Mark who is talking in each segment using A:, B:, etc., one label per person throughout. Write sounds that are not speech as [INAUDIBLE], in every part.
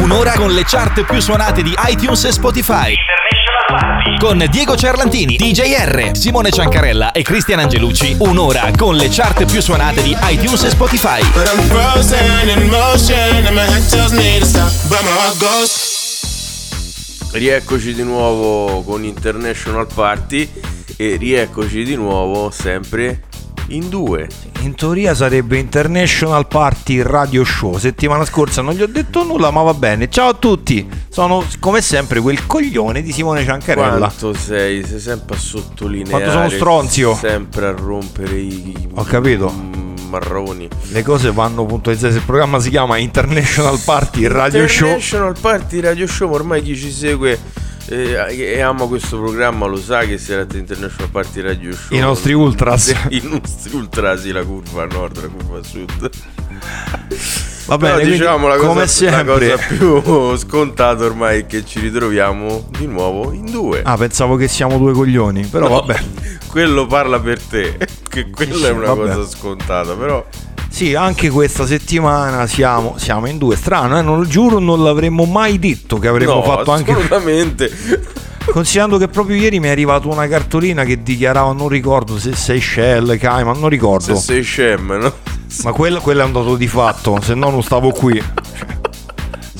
A: Un'ora con le chart più suonate di iTunes e Spotify. Con Diego Cerlantini, DJR, Simone Ciancarella e Cristian Angelucci. Un'ora con le chart più suonate di iTunes e Spotify.
B: Rieccoci di nuovo con International Party e rieccoci di nuovo sempre in due.
C: In teoria sarebbe International Party Radio Show. Settimana scorsa non gli ho detto nulla, ma va bene. Ciao a tutti. Sono come sempre quel coglione di Simone Ciancarella.
B: Quanto sei? Sei sempre a sottolineare.
C: Quanto sono stronzio.
B: Sempre a rompere i.
C: Ho capito.
B: Marroni.
C: Le cose vanno puntualizzate. Il programma si chiama International Party Radio Show.
B: International Party Radio Show, ormai chi ci segue e ama questo programma lo sa che si di International Party Radio Show.
C: I nostri ultras. [LAUGHS]
B: I nostri ultras, la curva nord, la curva sud.
C: Va bene,
B: Però, diciamo la cosa,
C: come sempre.
B: la cosa più scontata ormai è che ci ritroviamo di nuovo in due.
C: Ah, pensavo che siamo due coglioni, però
B: No,
C: vabbè. [LAUGHS]
B: Quello parla per te, che quella è una
C: Vabbè.
B: cosa scontata, però
C: Sì, anche questa settimana siamo, siamo in due. Strano, eh? non, giuro non l'avremmo mai detto che avremmo
B: no,
C: fatto anche...
B: assolutamente. [LAUGHS]
C: Considerando che proprio ieri mi è arrivata una cartolina che dichiarava, non ricordo se Seychelles, Cayman, non
B: Se
C: ricordo.
B: sei scem, no?
C: Ma quello, quello è un dato di fatto, se no non stavo qui.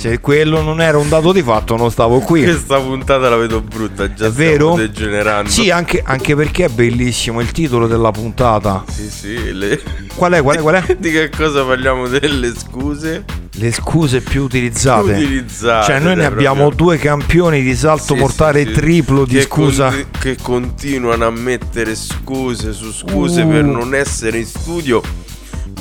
C: Se quello non era un dato di fatto non stavo qui.
B: Questa puntata la vedo brutta, già
C: È vero?
B: degenerando.
C: Sì, anche, anche perché è bellissimo il titolo della puntata.
B: Sì, sì, le-
C: Qual è? Qual è? Qual è? [LAUGHS]
B: Di che cosa parliamo delle scuse?
C: Le scuse più utilizzate.
B: Utilizzate,
C: Cioè, noi ne abbiamo
B: proprio.
C: due campioni di salto
B: Sì,
C: mortale
B: sì, sì.
C: triplo di
B: Che
C: scusa.
B: conti- che continuano a mettere scuse su scuse
C: Uh.
B: per non essere in studio.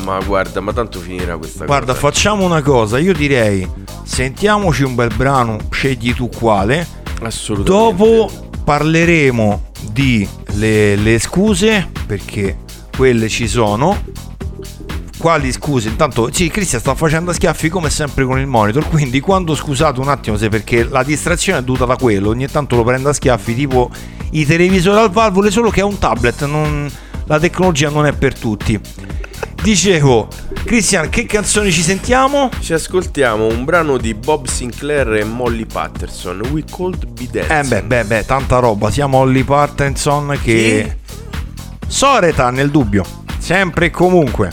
B: Ma guarda, ma tanto finirà questa
C: Guarda,
B: cosa.
C: facciamo una cosa. Io direi, sentiamoci un bel brano, scegli tu quale.
B: Assolutamente.
C: Dopo parleremo di le, le scuse, perché quelle ci sono. Quali scuse? Intanto, sì, Cristian sta facendo schiaffi come sempre con il monitor. Quindi, quando scusate un attimo, se perché la distrazione è dovuta da quello, ogni tanto lo prende a schiaffi, tipo i televisori al valvole, solo che è un tablet. non- la tecnologia non è per tutti. Dicevo, Cristian, che canzoni ci sentiamo?
B: Ci ascoltiamo un brano di Bob Sinclair e Molly Patterson, We Could Be Dancing.
C: Eh beh, beh, beh, tanta roba. Siamo Holly Partenson che... Soreta nel dubbio, sempre e comunque.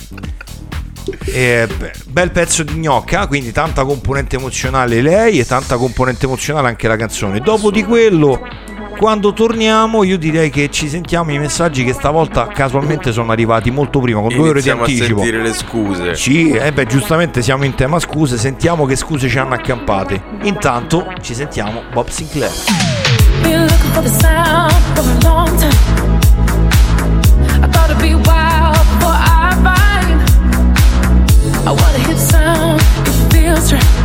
C: Eh, bel pezzo di gnocca, quindi tanta componente emozionale lei e tanta componente emozionale anche la canzone. Dopo di quello, quando torniamo, io direi che ci sentiamo i messaggi che stavolta casualmente sono arrivati molto prima, con due ore di
B: Iniziamo a
C: anticipo.
B: sentire le scuse.
C: Sì, eh beh, giustamente siamo in tema scuse, sentiamo che scuse ci hanno accampate. Intanto ci sentiamo Bob Sinclair.
D: I be a sound, it feels right.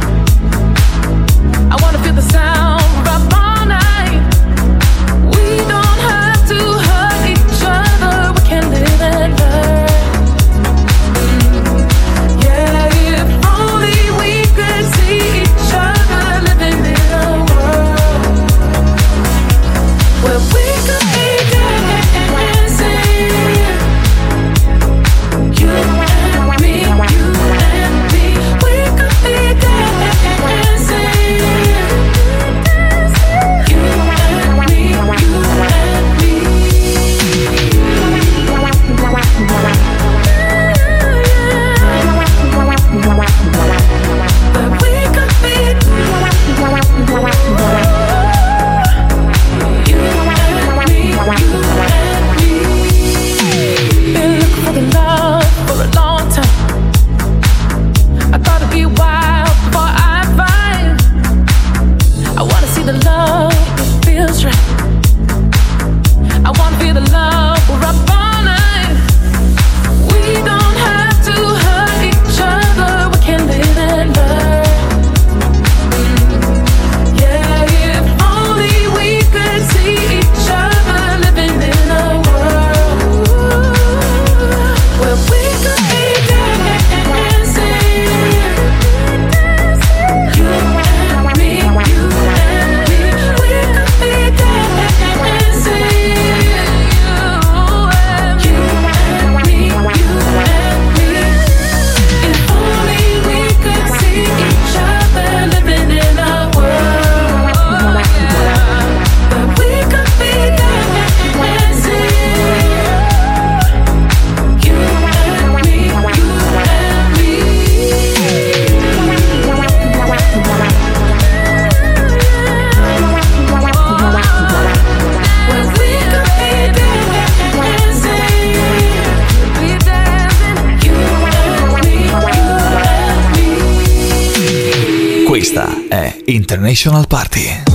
D: Questa è International Party.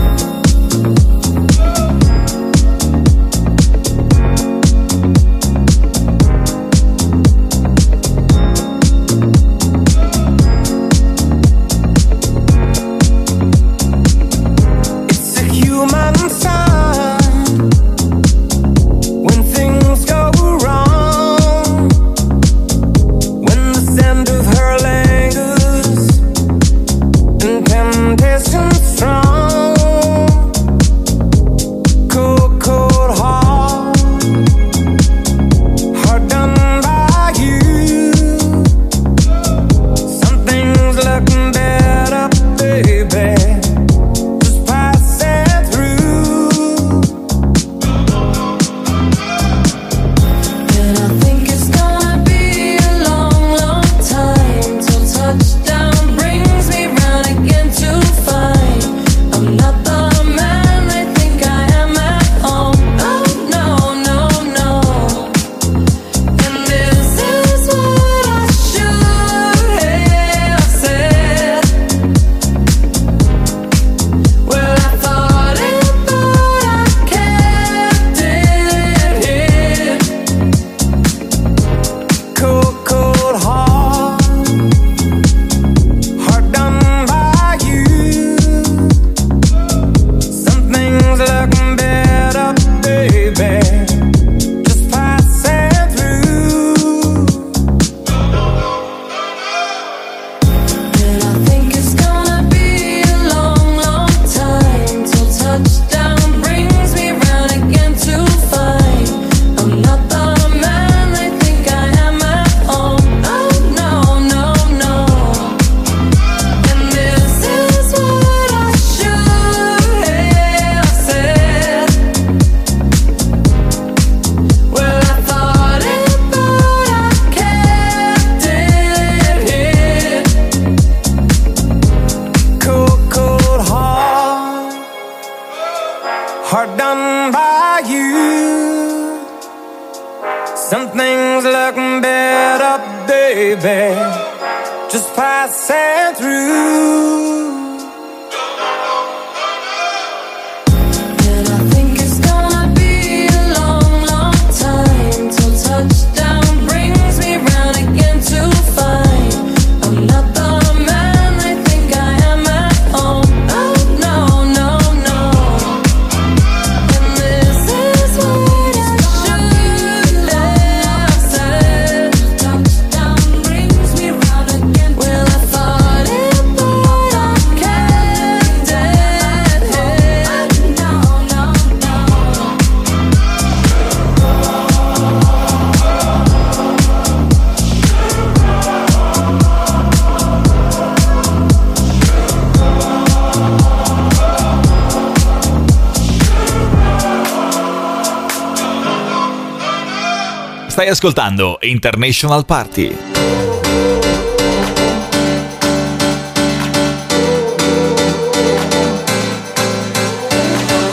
D: Stai ascoltando International Party.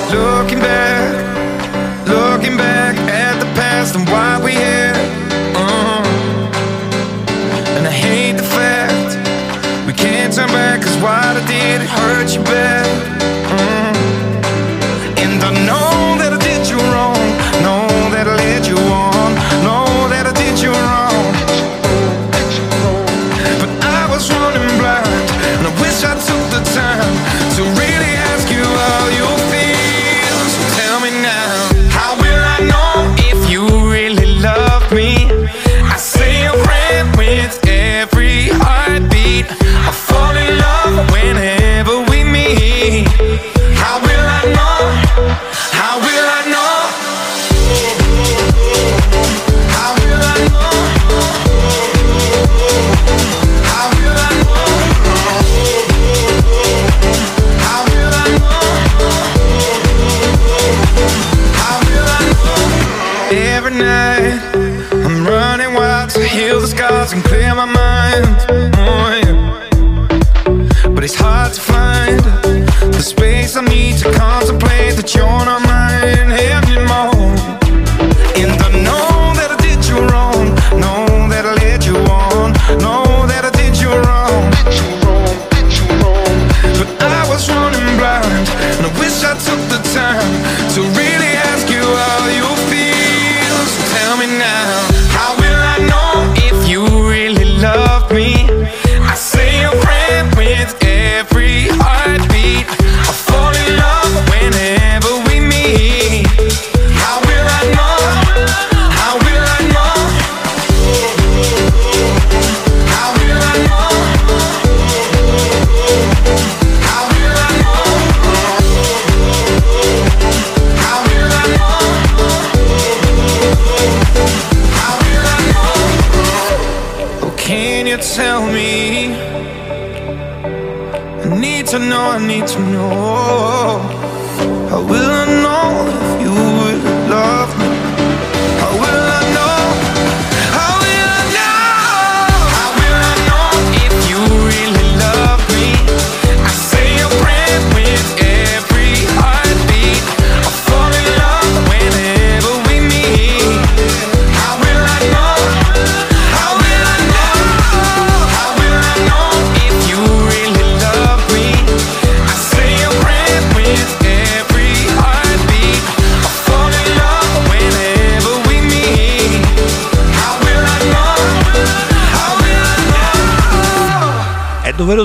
E: Turking back, looking back at the past and while we are. Nah, uh-huh. the fact, we can't turn back is why hurt you bad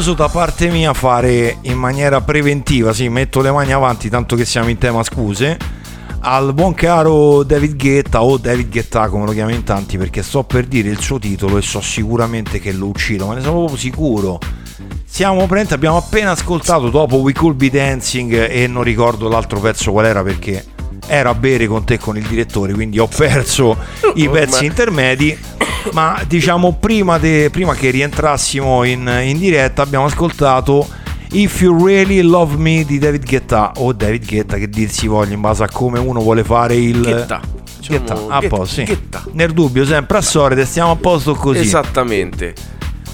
C: doveroso da parte mia fare in maniera preventiva, sì, metto le mani avanti tanto che siamo in tema scuse, al buon caro David Guetta o David Guetta come lo chiamo in tanti perché sto per dire il suo titolo e so sicuramente che lo uccido, ma ne sono proprio sicuro. Siamo presenti, abbiamo appena ascoltato dopo We Could Be Dancing e non ricordo l'altro pezzo qual era perché era a bere con te con il direttore, quindi ho perso i pezzi intermedi. Ma diciamo prima, de- prima che rientrassimo in, in diretta abbiamo ascoltato If You Really Love Me di David Guetta o David Guetta che dir si voglia in base a come uno vuole fare il
B: Guetta.
C: Guetta,
B: Diciamo,
C: a
B: Guetta,
C: posto, sì.
B: Guetta.
C: Nel dubbio sempre a sorte stiamo a posto così.
B: Esattamente.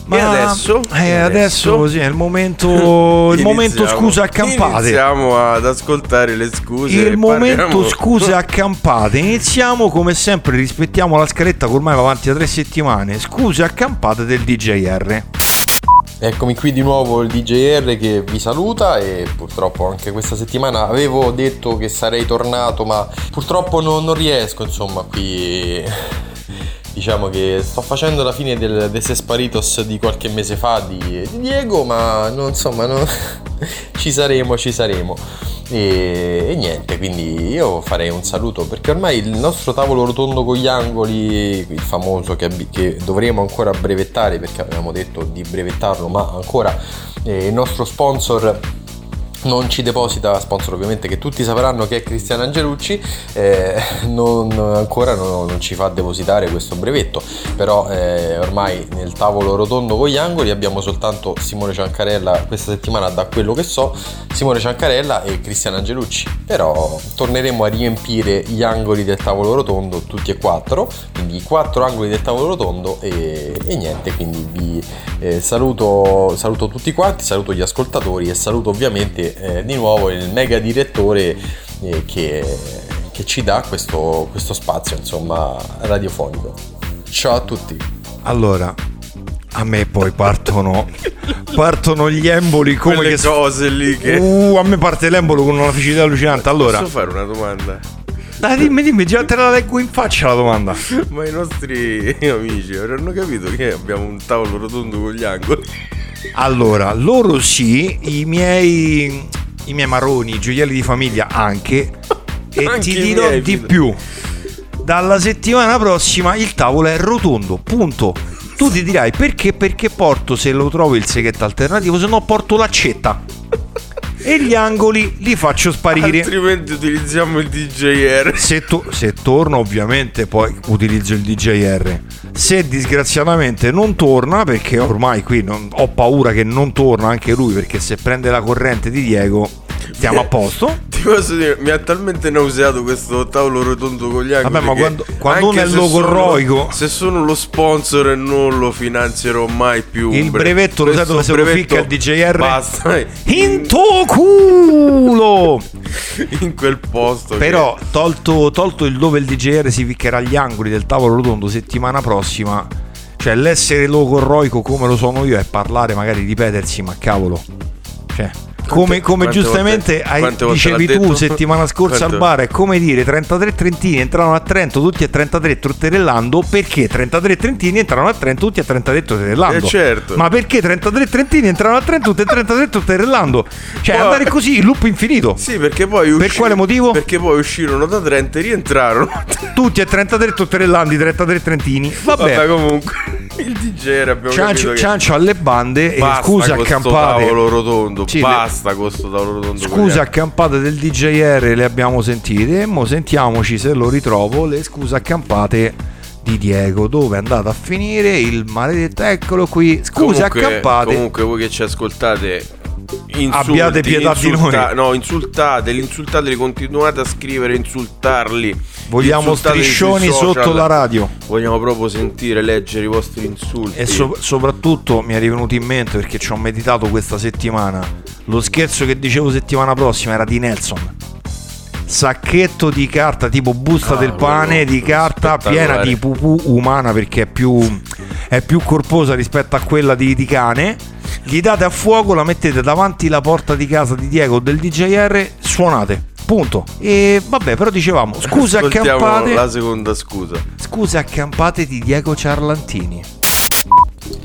C: Ma
B: e adesso?
C: eh,
B: E
C: adesso così è il momento il [LAUGHS] momento scuse accampate.
B: Iniziamo ad ascoltare le scuse.
C: Il momento
B: parliamo-
C: scuse [LAUGHS] accampate. Iniziamo come sempre, rispettiamo la scaletta che ormai va avanti da tre settimane. Scuse accampate del DJR.
F: Eccomi qui di nuovo il DJR che vi saluta e purtroppo anche questa settimana avevo detto che sarei tornato ma purtroppo non, non riesco insomma qui diciamo che sto facendo la fine del Desesparitos di qualche mese fa di, di Diego ma non, insomma non- [LAUGHS] ci saremo ci saremo. E, e niente quindi io farei un saluto perché ormai il nostro tavolo rotondo con gli angoli il famoso che, che dovremo ancora brevettare perché avevamo detto di brevettarlo ma ancora eh, il nostro sponsor non ci deposita sponsor ovviamente che tutti sapranno che è Cristiano Angelucci eh, non- ancora non, non ci fa depositare questo brevetto però eh, ormai nel tavolo rotondo con gli angoli abbiamo soltanto Simone Ciancarella questa settimana da quello che so Simone Ciancarella e Cristiano Angelucci. Però torneremo a riempire gli angoli del tavolo rotondo tutti e quattro quindi i quattro angoli del tavolo rotondo e, e niente quindi vi eh, saluto, saluto tutti quanti saluto gli ascoltatori e saluto ovviamente eh, di nuovo il mega direttore eh, che, che ci dà questo, questo spazio insomma radiofonico ciao a tutti
C: Allora, a me poi partono partono gli emboli come
B: Quelle
C: che
B: cose lì che.
C: Uh, a me parte l'embolo con una felicità allucinante. Allora,
B: Posso fare una domanda?
C: dai, dimmi, dimmi, già te la leggo in faccia la domanda.
B: Ma i nostri [LAUGHS] amici avranno capito che abbiamo un tavolo rotondo con gli angoli.
C: Allora, loro sì, i miei i miei maroni, i gioielli di famiglia anche e
B: Anche
C: ti dirò
B: miei,
C: di più. Dalla settimana prossima il tavolo è rotondo, punto. Tu ti dirai perché? Perché porto se lo trovo il seghetto alternativo, se no porto l'accetta. E gli angoli li faccio sparire.
B: Altrimenti utilizziamo il DJR.
C: Se, to- se torna ovviamente poi utilizzo il DJR. Se disgraziatamente non torna, perché ormai qui non- ho paura che non torna anche lui, perché se prende la corrente di Diego stiamo a posto.
B: Posso dire, mi ha talmente nauseato questo tavolo rotondo con gli angoli.
C: Vabbè, ma
B: che
C: quando- quando uno è logorroico-
B: Se sono lo sponsor non lo finanzierò mai più.
C: Il
B: Bre-
C: brevetto lo sai dove se lo ficca il DJR?
B: Basta.
C: In tuo culo! [LAUGHS]
B: in quel posto.
C: Però tolto, tolto il dove il DJR si ficcherà agli angoli del tavolo rotondo settimana prossima, cioè l'essere logorroico come lo sono io è parlare magari ripetersi, ma cavolo. Cioè, come, come giustamente
B: volte-
C: hai- dicevi tu settimana scorsa al
B: Quante-
C: bar, è come dire 33 trentini entrarono a Trento tutti a 33 trotterellando, perché 33 trentini entrarono a Trento tutti a 33 trotterellando?
B: Eh, certo.
C: Ma perché 33 trentini entrarono a Trento tutti a 33 trotterellando? Cioè
B: Poi-
C: andare così, il loop infinito.
B: Sì, perché poi usci-
C: Per quale motivo?
B: Perché poi uscirono da Trento e rientrarono.
C: Tutti a 33 trotterellandi, 33 trentini. Vabbè.
B: Vabbè, comunque. [LAUGHS] Il DJ abbiamo
C: Ciancio,
B: che
C: ciancio alle bande e
B: basta sto
C: accampate.
B: tavolo rotondo.
C: Sì, le-
B: basta con sto tavolo rotondo.
C: Scuse accampate del DJR le abbiamo sentite. Mo sentiamoci se lo ritrovo. Le scuse accampate di Diego. Dove è andato a finire il maledetto? Eccolo qui. Scuse
B: comunque,
C: accampate.
B: Comunque voi che ci ascoltate insulti,
C: Abbiate pietà di
B: insulta-
C: noi.
B: No, insultateli, insultateli, continuate a scrivere, insultarli.
C: Vogliamo striscioni sotto la radio.
B: Vogliamo proprio sentire, leggere i vostri insulti.
C: E so- soprattutto mi è rivenuto in mente perché ci ho meditato questa settimana. Lo scherzo che dicevo settimana prossima era di Nelson. Sacchetto di carta tipo busta
B: Ah,
C: del pane di carta piena di pupù umana perché è più, è più corposa rispetto a quella di, di cane. Gli date a fuoco, la mettete davanti la porta di casa di Diego o del DJR, suonate. Punto. E vabbè, però dicevamo,
B: Ascoltiamo
C: accampate.
B: la seconda scusa.
C: Scuse accampate di Diego Ciarlantini.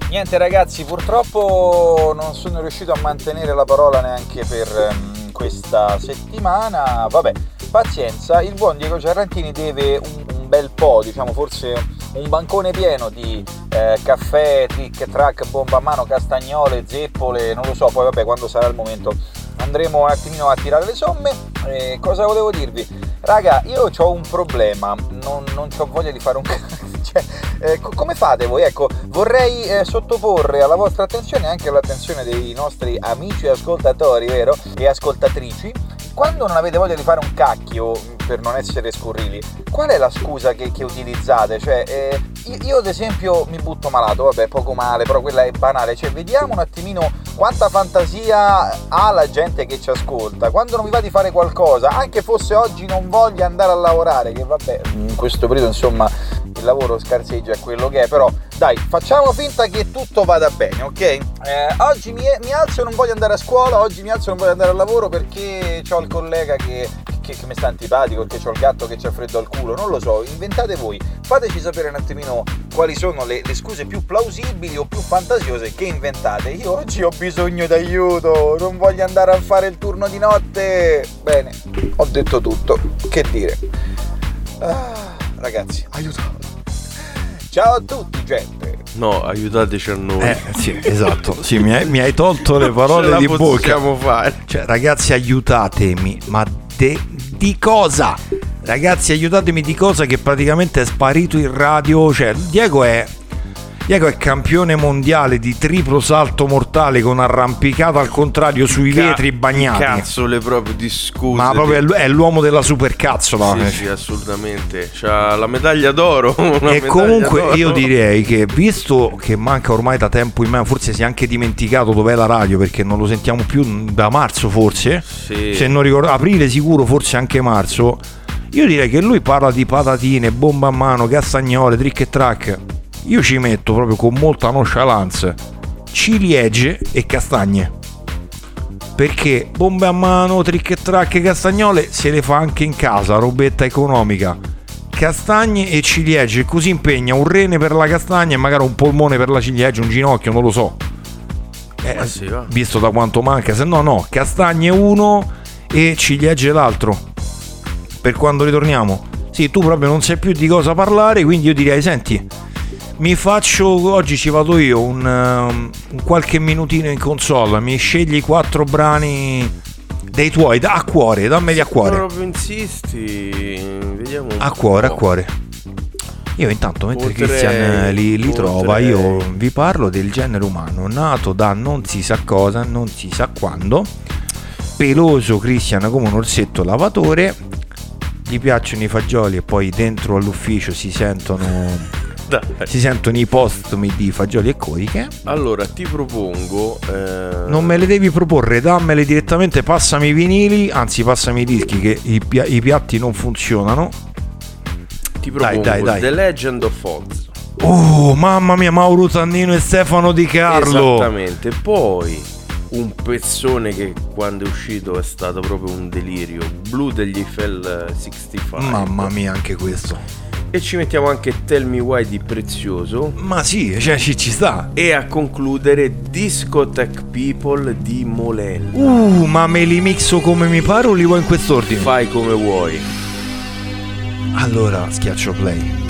G: Niente ragazzi, purtroppo non sono riuscito a mantenere la parola neanche per ehm, questa settimana. Vabbè, pazienza, il buon Diego Ciarrantini deve un, un bel po', diciamo forse un bancone pieno di eh, caffè, trick, track, bomba a mano, castagnole, zeppole, non lo so, poi vabbè quando sarà il momento andremo un attimino a tirare le somme. Eh, cosa volevo dirvi? Raga, io ho un problema, non, non ho voglia di fare un. [LAUGHS] Cioè, eh, co- come fate voi? Ecco, vorrei eh, sottoporre alla vostra attenzione e anche all'attenzione dei nostri amici ascoltatori, vero? E ascoltatrici. Quando non avete voglia di fare un cacchio, per non essere scurrili, qual è la scusa che, che utilizzate? Cioè, eh, io, ad esempio mi butto malato, vabbè, poco male, però quella è banale. Cioè, vediamo un attimino quanta fantasia ha la gente che ci ascolta. Quando non vi va di fare qualcosa, anche fosse oggi non voglia andare a lavorare, che vabbè, in questo periodo insomma il lavoro scarseggia quello che è, però dai, facciamo finta che tutto vada bene, ok? Eh, oggi mi, mi alzo e non voglio andare a scuola, oggi mi alzo e non voglio andare al lavoro perché ho il collega che, che- che mi sta antipatico, perché ho il gatto che c'ha freddo al culo, non lo so, inventate voi, fateci sapere un attimino quali sono le, le scuse più plausibili o più fantasiose che inventate. Io oggi ho bisogno d'aiuto, non voglio andare a fare il turno di notte. Bene, ho detto tutto, che dire. Ah, ragazzi, aiuto. Ciao a tutti, gente.
B: No, aiutateci a noi.
C: Eh, sì, esatto. Sì, mi hai, mi hai tolto le
B: Ce
C: parole
B: la
C: di bocca.
B: possiamo fare.
C: Cioè, ragazzi, aiutatemi. Ma de- di cosa? Ragazzi, aiutatemi di cosa che praticamente è sparito in radio. Cioè, Diego è. Diego è campione mondiale di triplo salto mortale con arrampicata al contrario sui
B: Ca-
C: vetri bagnati.
B: Cazzo, le proprio di scuse.
C: Ma proprio è, l- è l'uomo della supercazzola.
B: Sì, sì, assolutamente. C'ha la medaglia d'oro. [LAUGHS]
C: E comunque
B: d'oro.
C: io direi che visto che manca ormai da tempo in me, forse si è anche dimenticato dov'è la radio perché non lo sentiamo più da marzo forse,
B: Sì.
C: se non ricordo, aprile sicuro, forse anche marzo. Io direi che lui parla di patatine, bomba a mano, castagnole, trick e track. Io ci metto proprio con molta nonchalance ciliegie e castagne. Perché bombe a mano, trick e track e castagnole se le fa anche in casa, robetta economica. Castagne e ciliegie, così impegna un rene per la castagna e magari un polmone per la ciliegia, un ginocchio, non lo so. Eh,
B: Ma sì, va.
C: visto da quanto manca, se no no, castagne uno e ciliegie l'altro. Per quando ritorniamo. Sì, tu proprio non sai più di cosa parlare, quindi io direi, senti, mi faccio, oggi ci vado io, un, um, un qualche minutino in console, mi scegli quattro brani dei tuoi, da, a cuore, dammeli a cuore.
B: Proprio insisti. Vediamo.
C: A cuore, a cuore. Io intanto, mentre
B: Potrei-
C: Christian eh, li, li trova, io vi parlo del genere umano, nato da non si sa cosa, non si sa quando, peloso Christian come un orsetto lavatore, gli piacciono i fagioli e poi dentro all'ufficio si sentono,
B: Dai.
C: si sentono i postumi di fagioli e coriche.
B: Allora, ti propongo. eh,
C: Non me le devi proporre, dammele direttamente, passami i vinili, anzi passami i dischi che i, pia- i piatti non funzionano.
B: Ti
C: Dai,
B: propongo
C: dai, dai.
B: The Legend of Oz.
C: Oh, mamma mia, Mauro Tannino e Stefano Di Carlo.
B: Esattamente. Poi un pezzone che quando è uscito è stato proprio un delirio. Blu degli Eiffel eh, 65.
C: Mamma mia, anche questo.
B: E ci mettiamo anche Tell Me Why di Prezioso.
C: Ma sì, cioè ci, ci sta.
B: E a concludere Discotheque People di Molel.
C: Uh, ma me li mixo come mi pare o li vuoi in quest'ordine?
B: Fai come vuoi.
C: Allora, schiaccio play.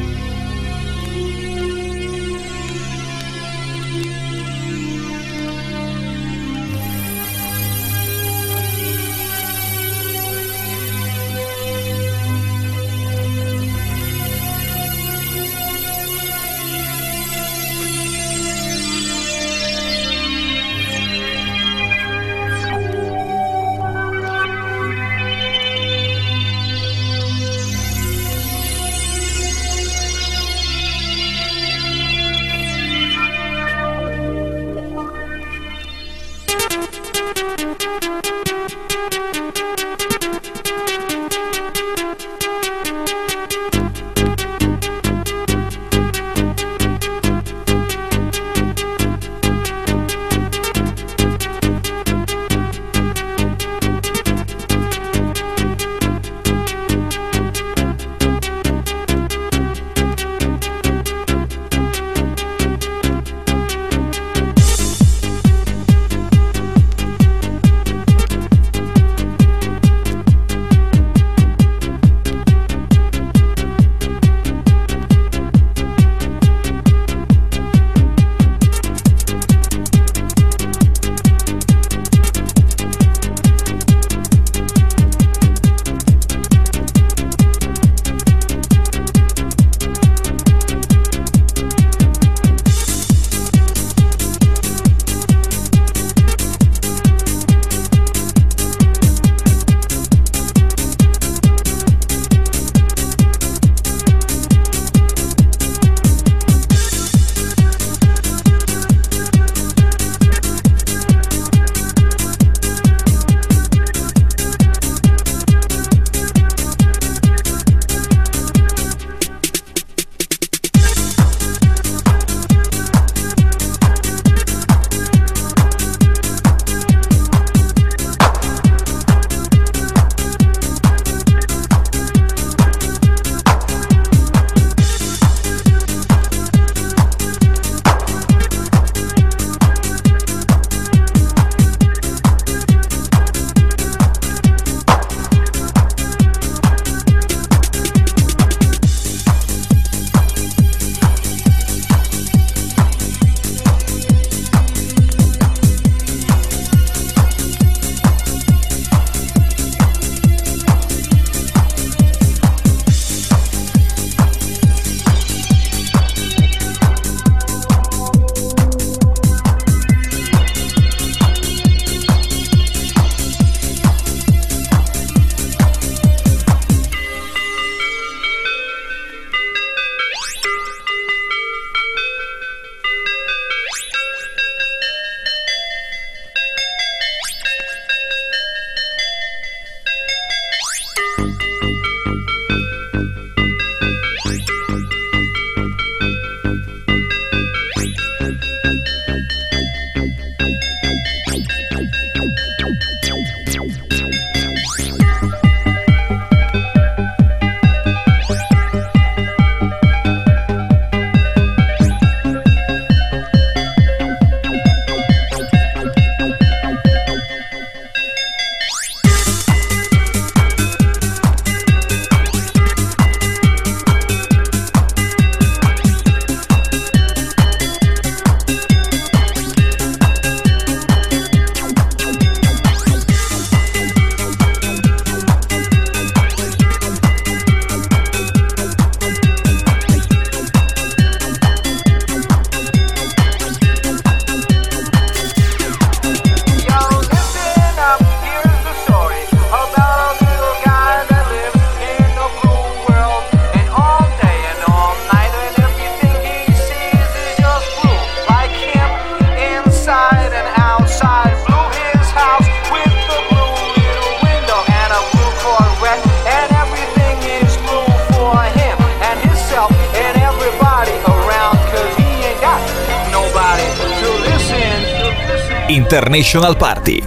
A: International Party.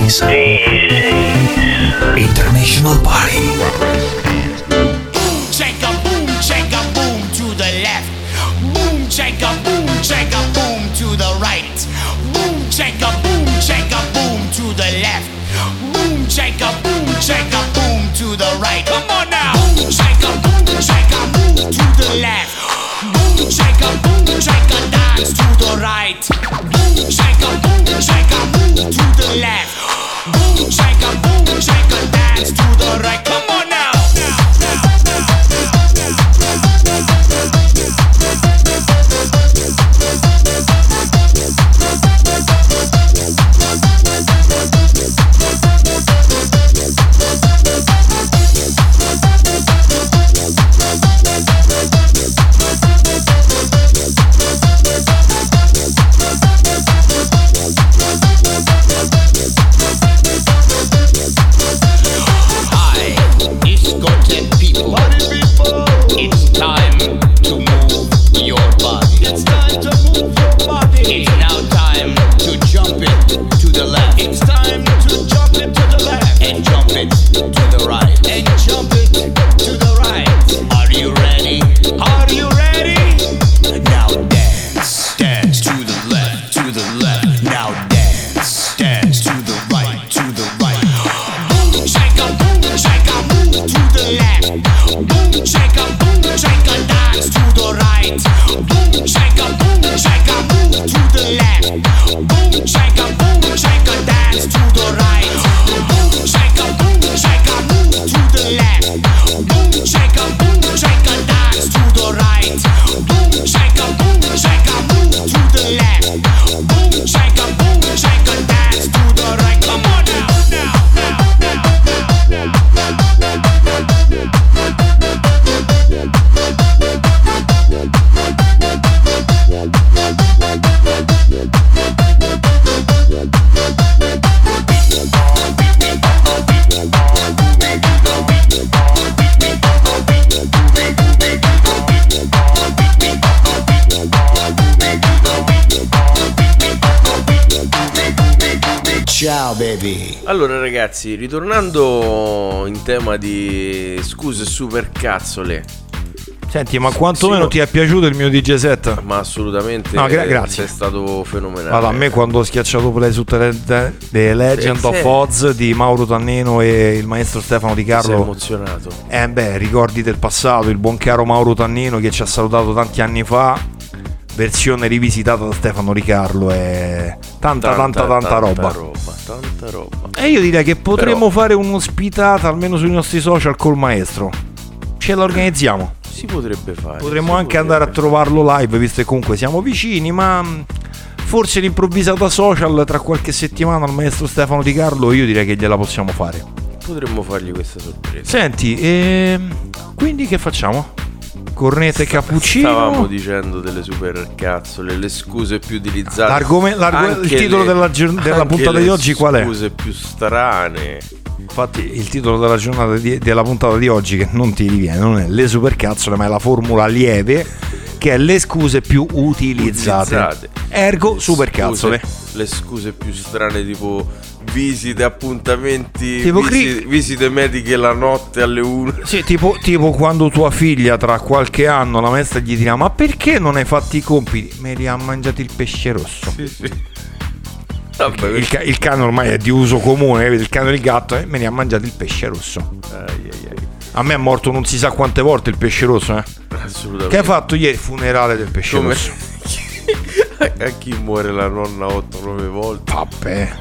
A: parties. International party.
H: Boom, check a boom, check a boom to the left. Boom, check a boom, check a boom to the right. Boom, check a boom, check a boom to the left. Boom, check a boom, check a boom to the right. Come on now. Boom, check a boom, check a boom to the left. Boom, check a boom, check a dance to the right.
B: Ragazzi, ritornando in tema di scuse super cazzole,
C: Senti, ma quantomeno
B: Sì,
C: ti è piaciuto il mio DJ set?
B: ma assolutamente
C: No, gra-
B: eh,
C: grazie.
B: sei stato fenomenale.
C: Guarda, a me quando ho schiacciato play su The, The- Legend
B: Sì,
C: of
B: sì.
C: Oz di Mauro Tannino e il maestro Stefano Di Carlo.
B: emozionato.
C: Eh beh, ricordi del passato, il buon caro Mauro Tannino che ci ha salutato tanti anni fa, versione rivisitata da Stefano Ricarlo, è tanta tanta tanta, roba.
B: Tanta roba.
C: E io direi che potremmo
B: Però-
C: fare un'ospitata almeno sui nostri social col maestro. Ce la organizziamo.
B: Si potrebbe fare.
C: Potremmo anche
B: potrebbe.
C: andare a trovarlo live, visto che comunque siamo vicini, ma mh, forse l'improvvisata social tra qualche settimana al maestro Stefano Di Carlo io direi che gliela possiamo fare.
B: Potremmo fargli questa sorpresa.
C: Senti, ehm, quindi che facciamo? Cornetta e cappuccino?
B: Stavamo dicendo delle super cazzole, le scuse più utilizzate.
C: L'argome- l'argome- il titolo della gior- della
B: anche
C: puntata
B: le
C: di oggi qual è?
B: Scuse più strane.
C: Infatti il titolo della giornata di- della puntata di oggi che non ti riviene, non è le supercazzole, ma è la formula lieve che è le scuse più utilizzate.
B: Utilizzate.
C: Ergo
B: Le
C: supercazzole.
B: scuse- Le scuse più strane tipo visite, appuntamenti,
C: Tipo
B: visite, visite mediche la notte alle 1.
C: Sì, tipo, tipo quando tua figlia tra qualche anno la maestra gli dirà ma perché non hai fatto i compiti? Me li ha mangiati il pesce rosso.
B: Sì, sì. Vabbè,
C: Il, ca- il cane ormai è di uso comune, il cane e il gatto, e me ne ha mangiati il pesce rosso.
B: ai, ai, ai.
C: A me è morto non si sa quante volte il pesce rosso, eh.
B: Assolutamente.
C: Che hai fatto ieri? Funerale del pesce
B: Come-
C: rosso. [LAUGHS]
B: A [LAUGHS] chi muore la nonna 8-9 volte?
C: Vabbè.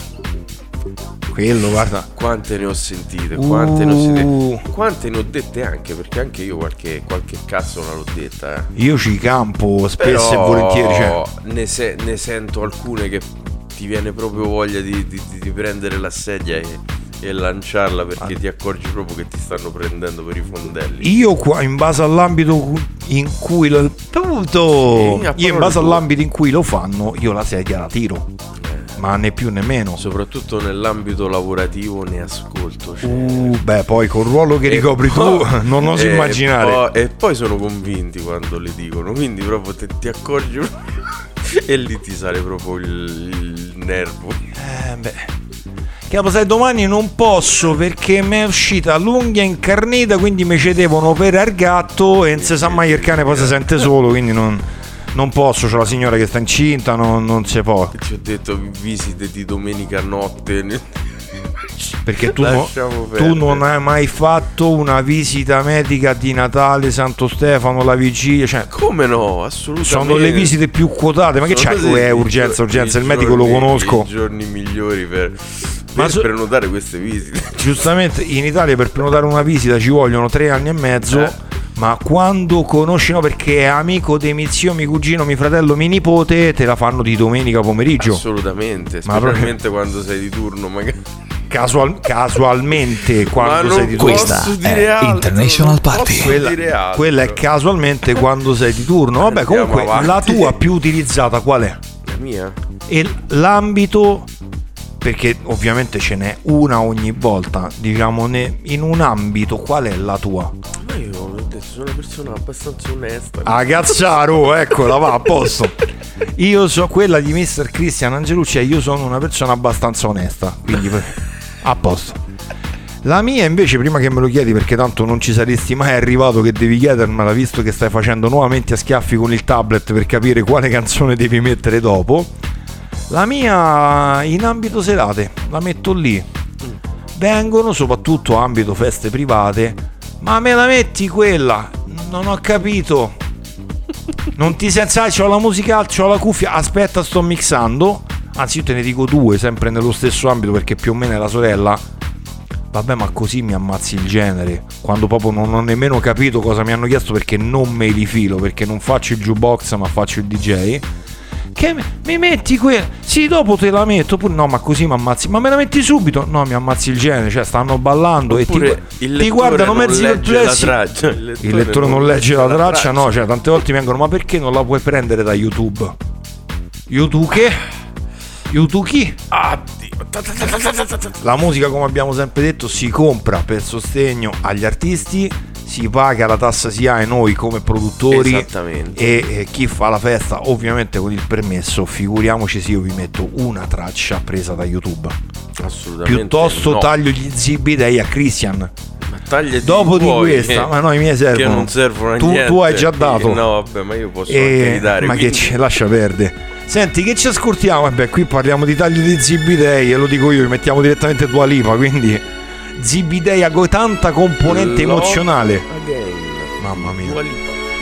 C: Quello, guarda.
B: Quante ne ho sentite, quante ne ho
C: Uh.
B: sentite. Quante ne ho dette anche, perché anche io qualche, qualche cazzo non l'ho detta. Eh.
C: Io ci campo spesso
B: Però
C: e volentieri. Cioè,
B: ne, se- ne sento alcune che ti viene proprio voglia di, di- di- di prendere la sedia e, e lanciarla perché ti accorgi proprio che ti stanno prendendo per i fondelli.
C: io qua, in base all'ambito in cui lo. Tutto!
B: Sì, a
C: io in base all'ambito in cui lo fanno, io la sedia la tiro. Ma né più né meno.
B: Soprattutto nell'ambito lavorativo ne ascolto. cioè.
C: Uh, beh, poi col ruolo che
B: E
C: ricopri
B: poi-
C: tu, [LAUGHS] non oso
B: e
C: immaginare.
B: poi- e poi sono convinti quando le dicono, quindi proprio te- ti accorgi [LAUGHS] e lì ti sale proprio il, il nervo.
C: Eh, beh. Capo, sai, domani non posso perché mi è uscita l'unghia incarnita, quindi mi cedevano per al gatto e non si sa mai il cane poi si sente solo, quindi non, non posso. C'è la signora che sta incinta, non, non si può.
B: Ti ho detto visite di domenica notte. [LAUGHS]
C: Perché tu, no- tu non hai mai fatto una visita medica di Natale, Santo Stefano, la vigilia, cioè
B: Come no? Assolutamente.
C: sono le visite più quotate. Ma che c'è?
B: Sono
C: è
B: i
C: urgenza, urgenza,
B: i
C: il medico lo
B: giorni-
C: conosco.
B: I giorni migliori per,
C: Ma
B: per
C: so-
B: prenotare queste visite. [LAUGHS]
C: Giustamente in Italia per prenotare una visita ci vogliono tre anni e mezzo.
B: Eh.
C: Ma quando conosci, no, perché è amico di mio zio, mio cugino, mio fratello, mio nipote, te la fanno di domenica pomeriggio.
B: Assolutamente,
C: Ma proprio-
B: specialmente quando sei di turno, magari.
C: Casual- casualmente [LAUGHS] quando sei di turno.
A: Questa
B: dire
A: è
B: altro,
A: International Party.
C: Quella, quella è casualmente quando sei di turno. Vabbè, comunque la tua [LAUGHS] più utilizzata qual è?
B: La mia?
C: E l'ambito, perché ovviamente ce n'è una ogni volta, diciamo in un ambito, qual è la tua?
B: Ma io ho detto, sono una persona abbastanza onesta.
C: Ah, cazzaro, eccola, va a posto. Io so quella di Mr. Christian Angelucci e io sono una persona abbastanza onesta, quindi a posto. La mia invece, prima che me lo chiedi, perché tanto non ci saresti mai arrivato che devi chiedermela, visto che stai facendo nuovamente a schiaffi con il tablet per capire quale canzone devi mettere dopo. La mia in ambito serate, la metto lì. Vengono soprattutto ambito feste private, ma me la metti quella? Non ho capito. Non ti senti, sai, c'ho la musica, c'ho la cuffia, aspetta, sto mixando. Anzi, io te ne dico due, sempre nello stesso ambito, perché più o meno è la sorella. Vabbè, ma così mi ammazzi il genere. Quando proprio non ho nemmeno capito cosa mi hanno chiesto perché non me li filo, perché non faccio il jukebox, ma faccio il DJ. Che mi- metti quella? Sì, dopo te la metto. Oppure no, ma così mi ammazzi. Ma me la metti subito? No, mi ammazzi il genere. Cioè, stanno ballando e ti,
B: Oppure il
C: ti
B: lettore
C: guardano
B: non
C: mezzi
B: legge la
C: perplessi.
B: traccia,
C: Il lettore non legge la traccia, no, cioè tante volte mi vengono, ma perché non la puoi prendere da YouTube? YouTube che? YouTube chi? La musica, come abbiamo sempre detto, si compra per sostegno agli artisti, si paga la tassa SIAE noi come produttori
B: Esattamente.
C: e chi fa la festa ovviamente con il permesso figuriamoci se io vi metto una traccia presa da YouTube
B: Assolutamente.
C: piuttosto
B: no.
C: taglio gli zibidei a Christian
B: Ma taglia
C: dopo di questa
B: eh,
C: ma no i miei servono
B: non servono
C: tu,
B: niente.
C: tu hai già dato
B: No, vabbè, ma io posso
C: E-
B: anche ridare.
C: ma
B: quindi-
C: che ci lascia perdere senti che ci ascoltiamo vabbè qui parliamo di taglio di zibidei e lo dico io mettiamo direttamente Dua Lipa quindi zibidei ha tanta componente
B: Love
C: emozionale
B: Again.
C: mamma mia.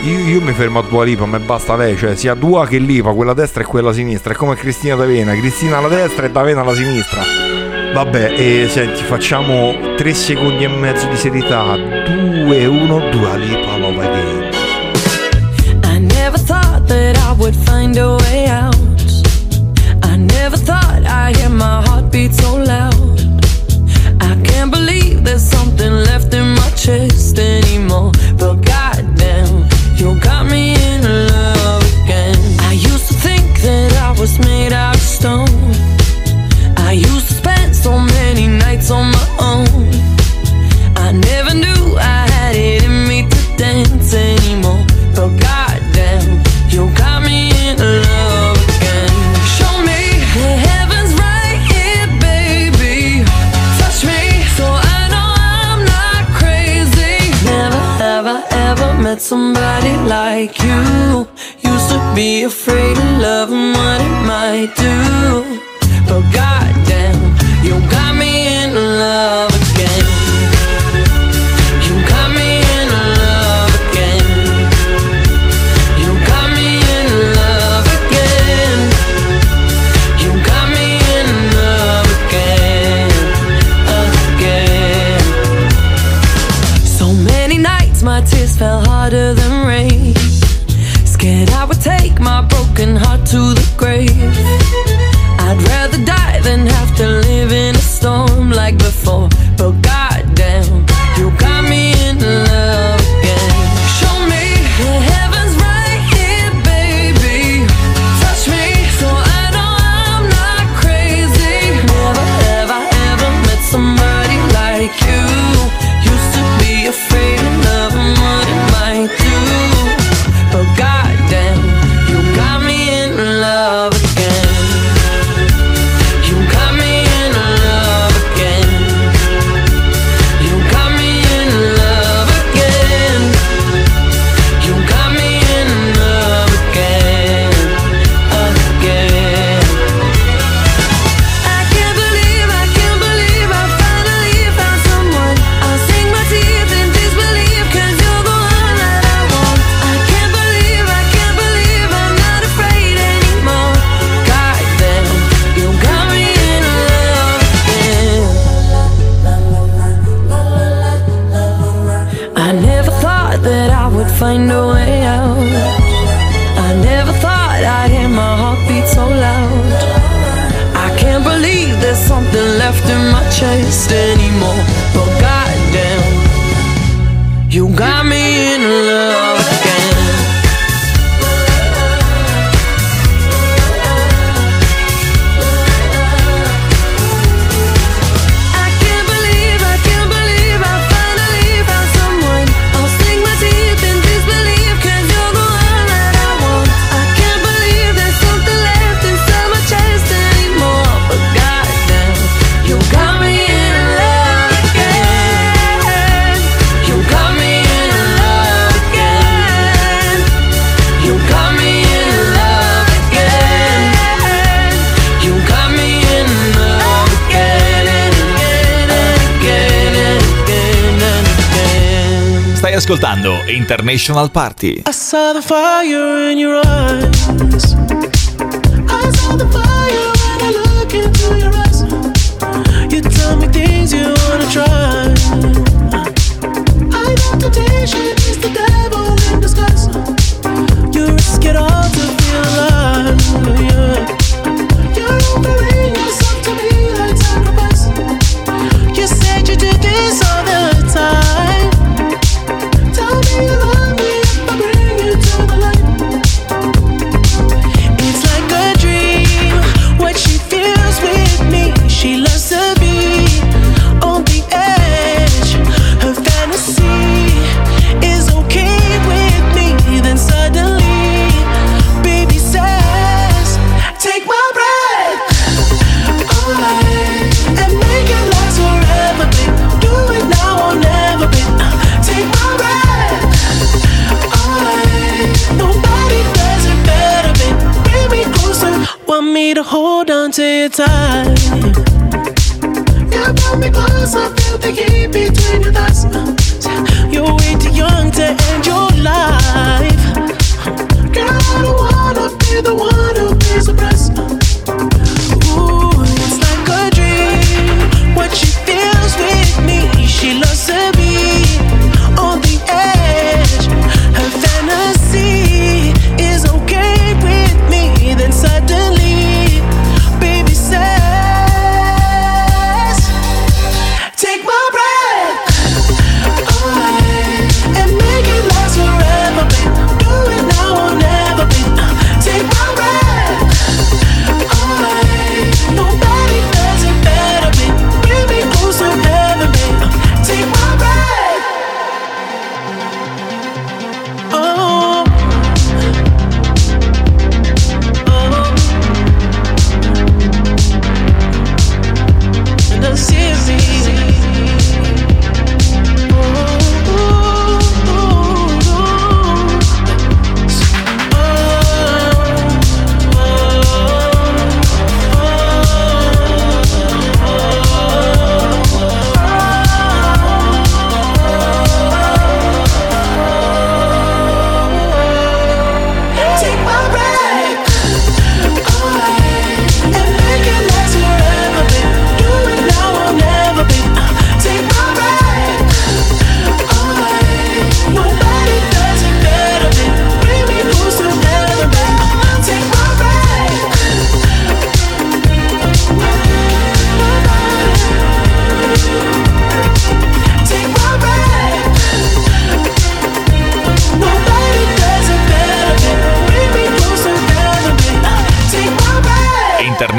C: Io, io mi fermo a Dua Lipa, ma basta lei, cioè sia Dua che Lipa, quella destra e quella sinistra, è come Cristina D'Avena, Cristina alla destra e D'Avena alla sinistra. Vabbè, e senti, facciamo tre secondi e mezzo di serietà, 2, 1, Dua Lipa, Love Again.
D: I never thought that I would find a way out. I never thought I'd hear my heartbeat so loud. In my chest anymore. But goddamn, you got me in love again. I used to think that I was made like you. Used to be afraid of love and what it might do. But goddamn, you got me in love again.
A: Ascoltando International Party.
I: I saw the fire in your eyes. I saw the fire
J: on to your time. You pull me close, I feel the heat between your thighs. You're way too young to end your life. Girl, I don't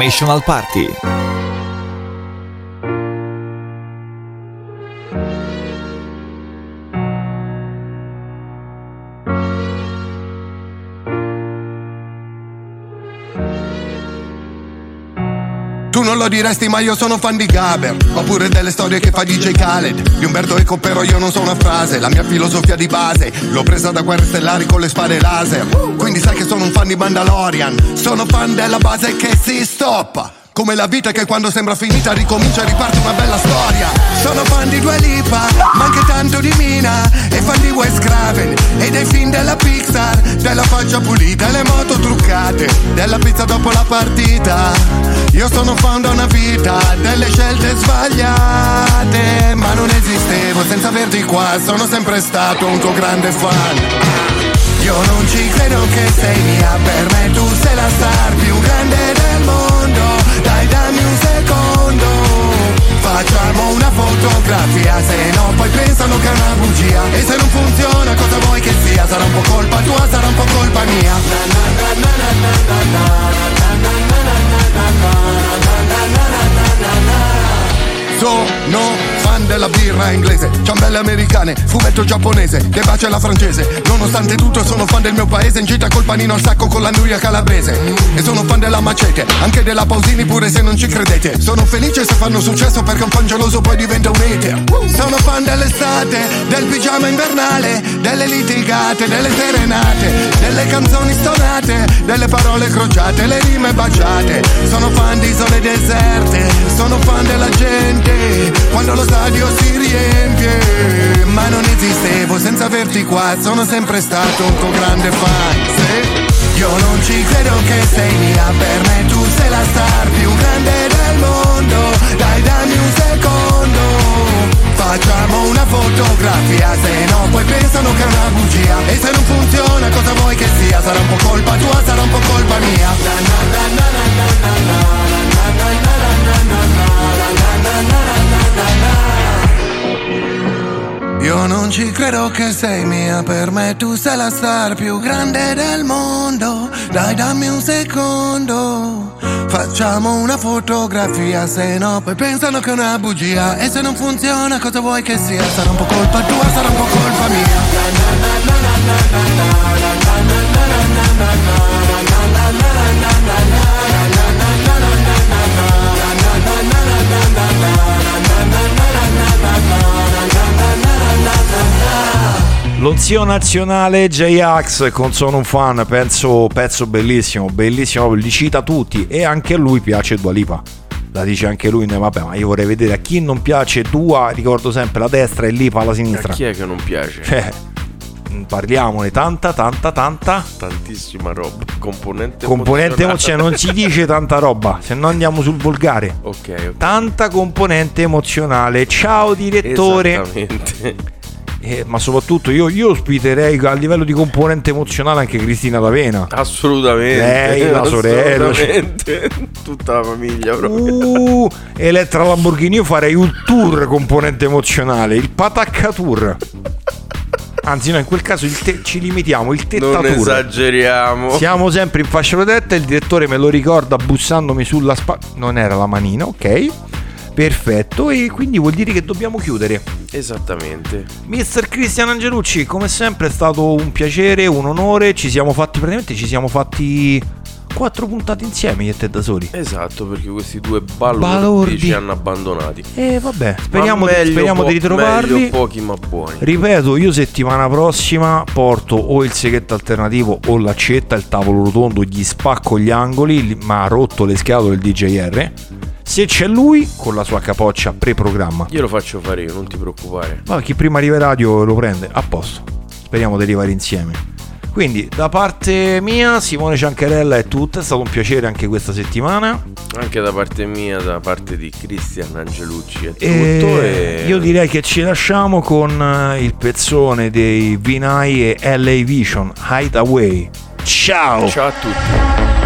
A: National Party.
K: Lo diresti ma io sono fan di Gaber. Oppure delle storie che fa DJ Khaled. Di Umberto Eco però io non so una frase. La mia filosofia di base L'ho presa da guerre stellari con le spade laser. Quindi sai che sono un fan di Mandalorian. Sono fan della base che si stoppa come la vita che quando sembra finita ricomincia e riparte una bella storia. Sono fan di Dua Lipa, ma anche tanto di Mina E fan di Wes Craven e dei film della Pixar. Della faccia pulita e le moto truccate Della pizza dopo la partita. Io sono fan da una vita delle scelte sbagliate Ma non esistevo senza averti qua. Sono sempre stato un tuo grande fan. Io non ci credo che sei mia, per me tu sei la star più grande del mondo. Dammi un secondo, facciamo una fotografia, se no poi pensano che è una bugia. E se non funziona cosa vuoi che sia? Sarà un po' colpa tua, sarà un po' colpa mia. Sono fan della birra inglese, ciambelle americane, fumetto giapponese, che bacia la francese. Nonostante tutto sono fan del mio paese, in gita col panino al sacco con la nuria calabrese. E sono fan della macete, anche della Pausini pure se non ci credete. Sono felice se fanno successo perché un fan geloso poi diventa un hater. Sono fan dell'estate, del pigiama invernale, delle litigate, delle serenate, delle canzoni stonate, delle parole crociate, le rime baciate. Sono fan di isole deserte, sono fan della gente, perché quando lo stadio si riempie. Ma non esistevo senza averti qua, sono sempre stato un tuo grande fan. Se io non ci credo che sei mia, per me tu sei la star più grande del mondo. Dai, dammi un secondo. Facciamo una fotografia, se no poi pensano che è una bugia E se non funziona cosa vuoi che sia? Sarà un po' colpa tua, sarà un po' colpa mia na, na, na, io non ci credo che sei mia, per me tu sei la star più grande del mondo. Dai dammi un secondo, facciamo una fotografia, se no poi pensano che è una bugia. E se non funziona cosa vuoi che sia? Sarà un po' colpa tua, sarà un po' colpa mia.
C: Non Silenzio nazionale J-Ax con Sono un fan, penso pezzo bellissimo, bellissimo, li cita tutti e anche a lui piace Dua Lipa. La dice anche lui, vabbè, ma io vorrei vedere a chi non piace Dua, ricordo sempre la destra e Lipa alla
L: A
C: sinistra.
L: chi è che non piace?
C: Cioè, mm, parliamone tanta, tanta, tanta.
L: Tantissima roba. Componente
C: Componente
L: emozionale.
C: emozionale, non si dice tanta roba, se no andiamo sul volgare.
L: Ok, ok.
C: Tanta componente emozionale. Ciao direttore.
L: Esattamente.
C: Eh, ma soprattutto io, io ospiterei a livello di componente emozionale anche Cristina D'Avena.
L: Assolutamente.
C: Lei, la sorella.
L: Assolutamente. [LAUGHS] Tutta la famiglia proprio.
C: Uh, Elettra Lamborghini, io farei un tour componente emozionale, il Patacca Tour. Anzi, no, in quel caso il te- ci limitiamo, il Tetta
L: non esageriamo.
C: Siamo sempre in fascia protetta, il direttore me lo ricorda bussandomi sulla spalla. Non era la manina, ok? Perfetto, e quindi vuol dire che dobbiamo chiudere.
L: Esattamente.
C: Mister Cristian Angelucci, come sempre è stato un piacere, un onore. Ci siamo fatti, praticamente ci siamo fatti quattro puntate insieme, io e te da soli.
L: Esatto, perché questi due balordi,
C: Balordi.
L: ci hanno abbandonati.
C: E vabbè, speriamo,
L: meglio
C: speriamo
L: po-
C: di ritrovarli.
L: meglio pochi ma buoni.
C: Ripeto, io settimana prossima porto o il seghetto alternativo o l'accetta, il tavolo rotondo, gli spacco gli angoli, li- ma ha rotto le scatole il DJR. Se c'è lui, con la sua capoccia pre-programma.
L: Io lo faccio fare io, non ti preoccupare.
C: Ma chi prima arriva in radio lo prende, a posto. Speriamo di arrivare insieme. Quindi, da parte mia, Simone Ciancarella è tutto, è stato un piacere anche questa settimana.
L: Anche da parte mia, da parte di Cristian Angelucci è tutto.
C: E
L: E
C: io direi che ci lasciamo con eh, il pezzone dei Vinai e LA Vision, Hideaway. Ciao!
L: Ciao a tutti.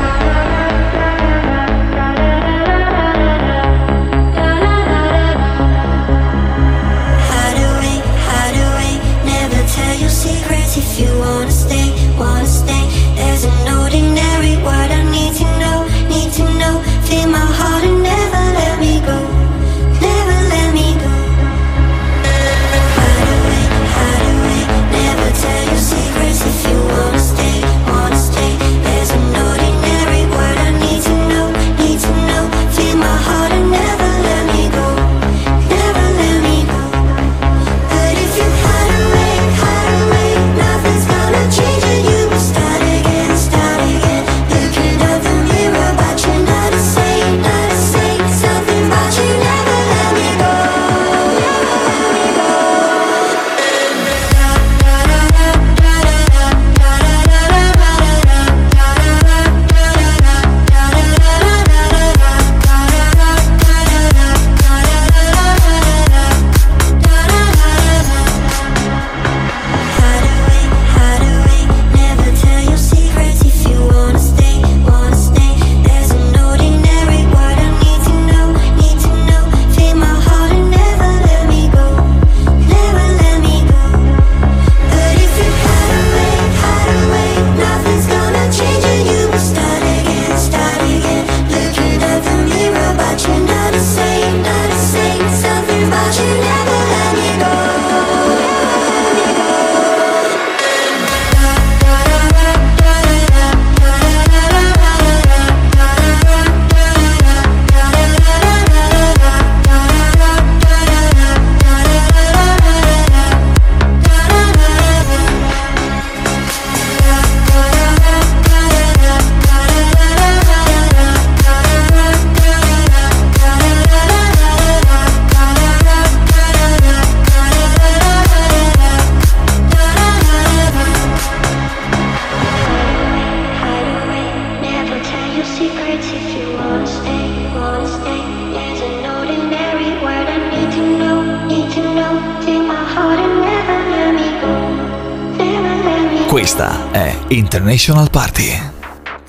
M: Questa è International Party.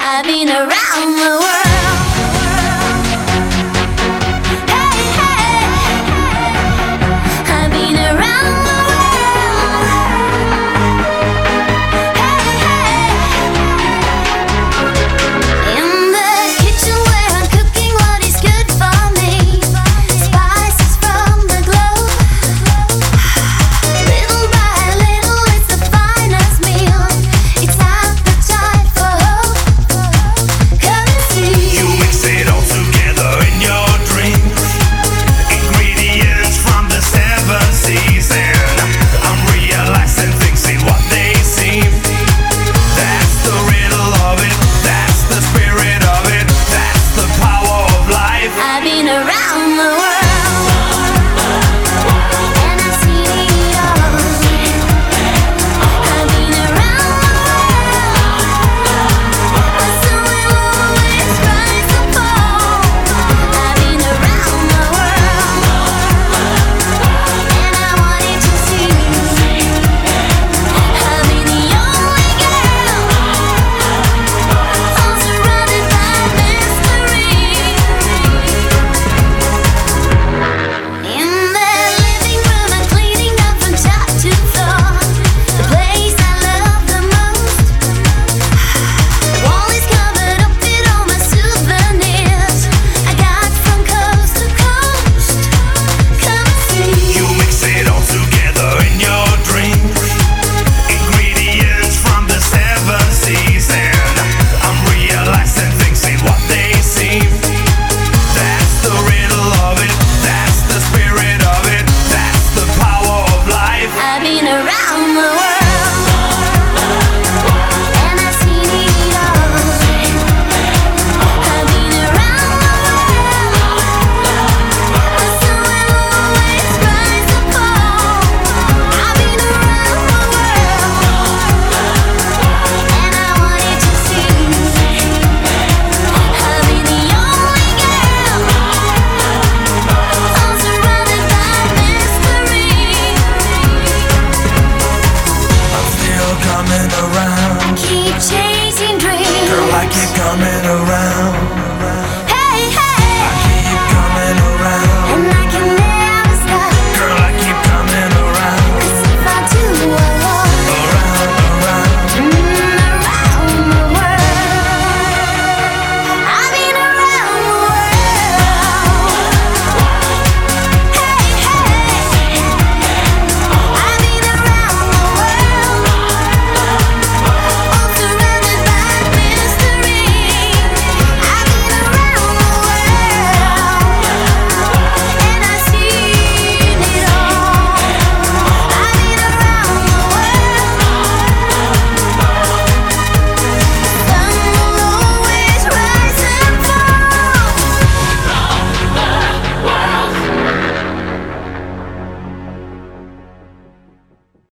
N: I've been around the world.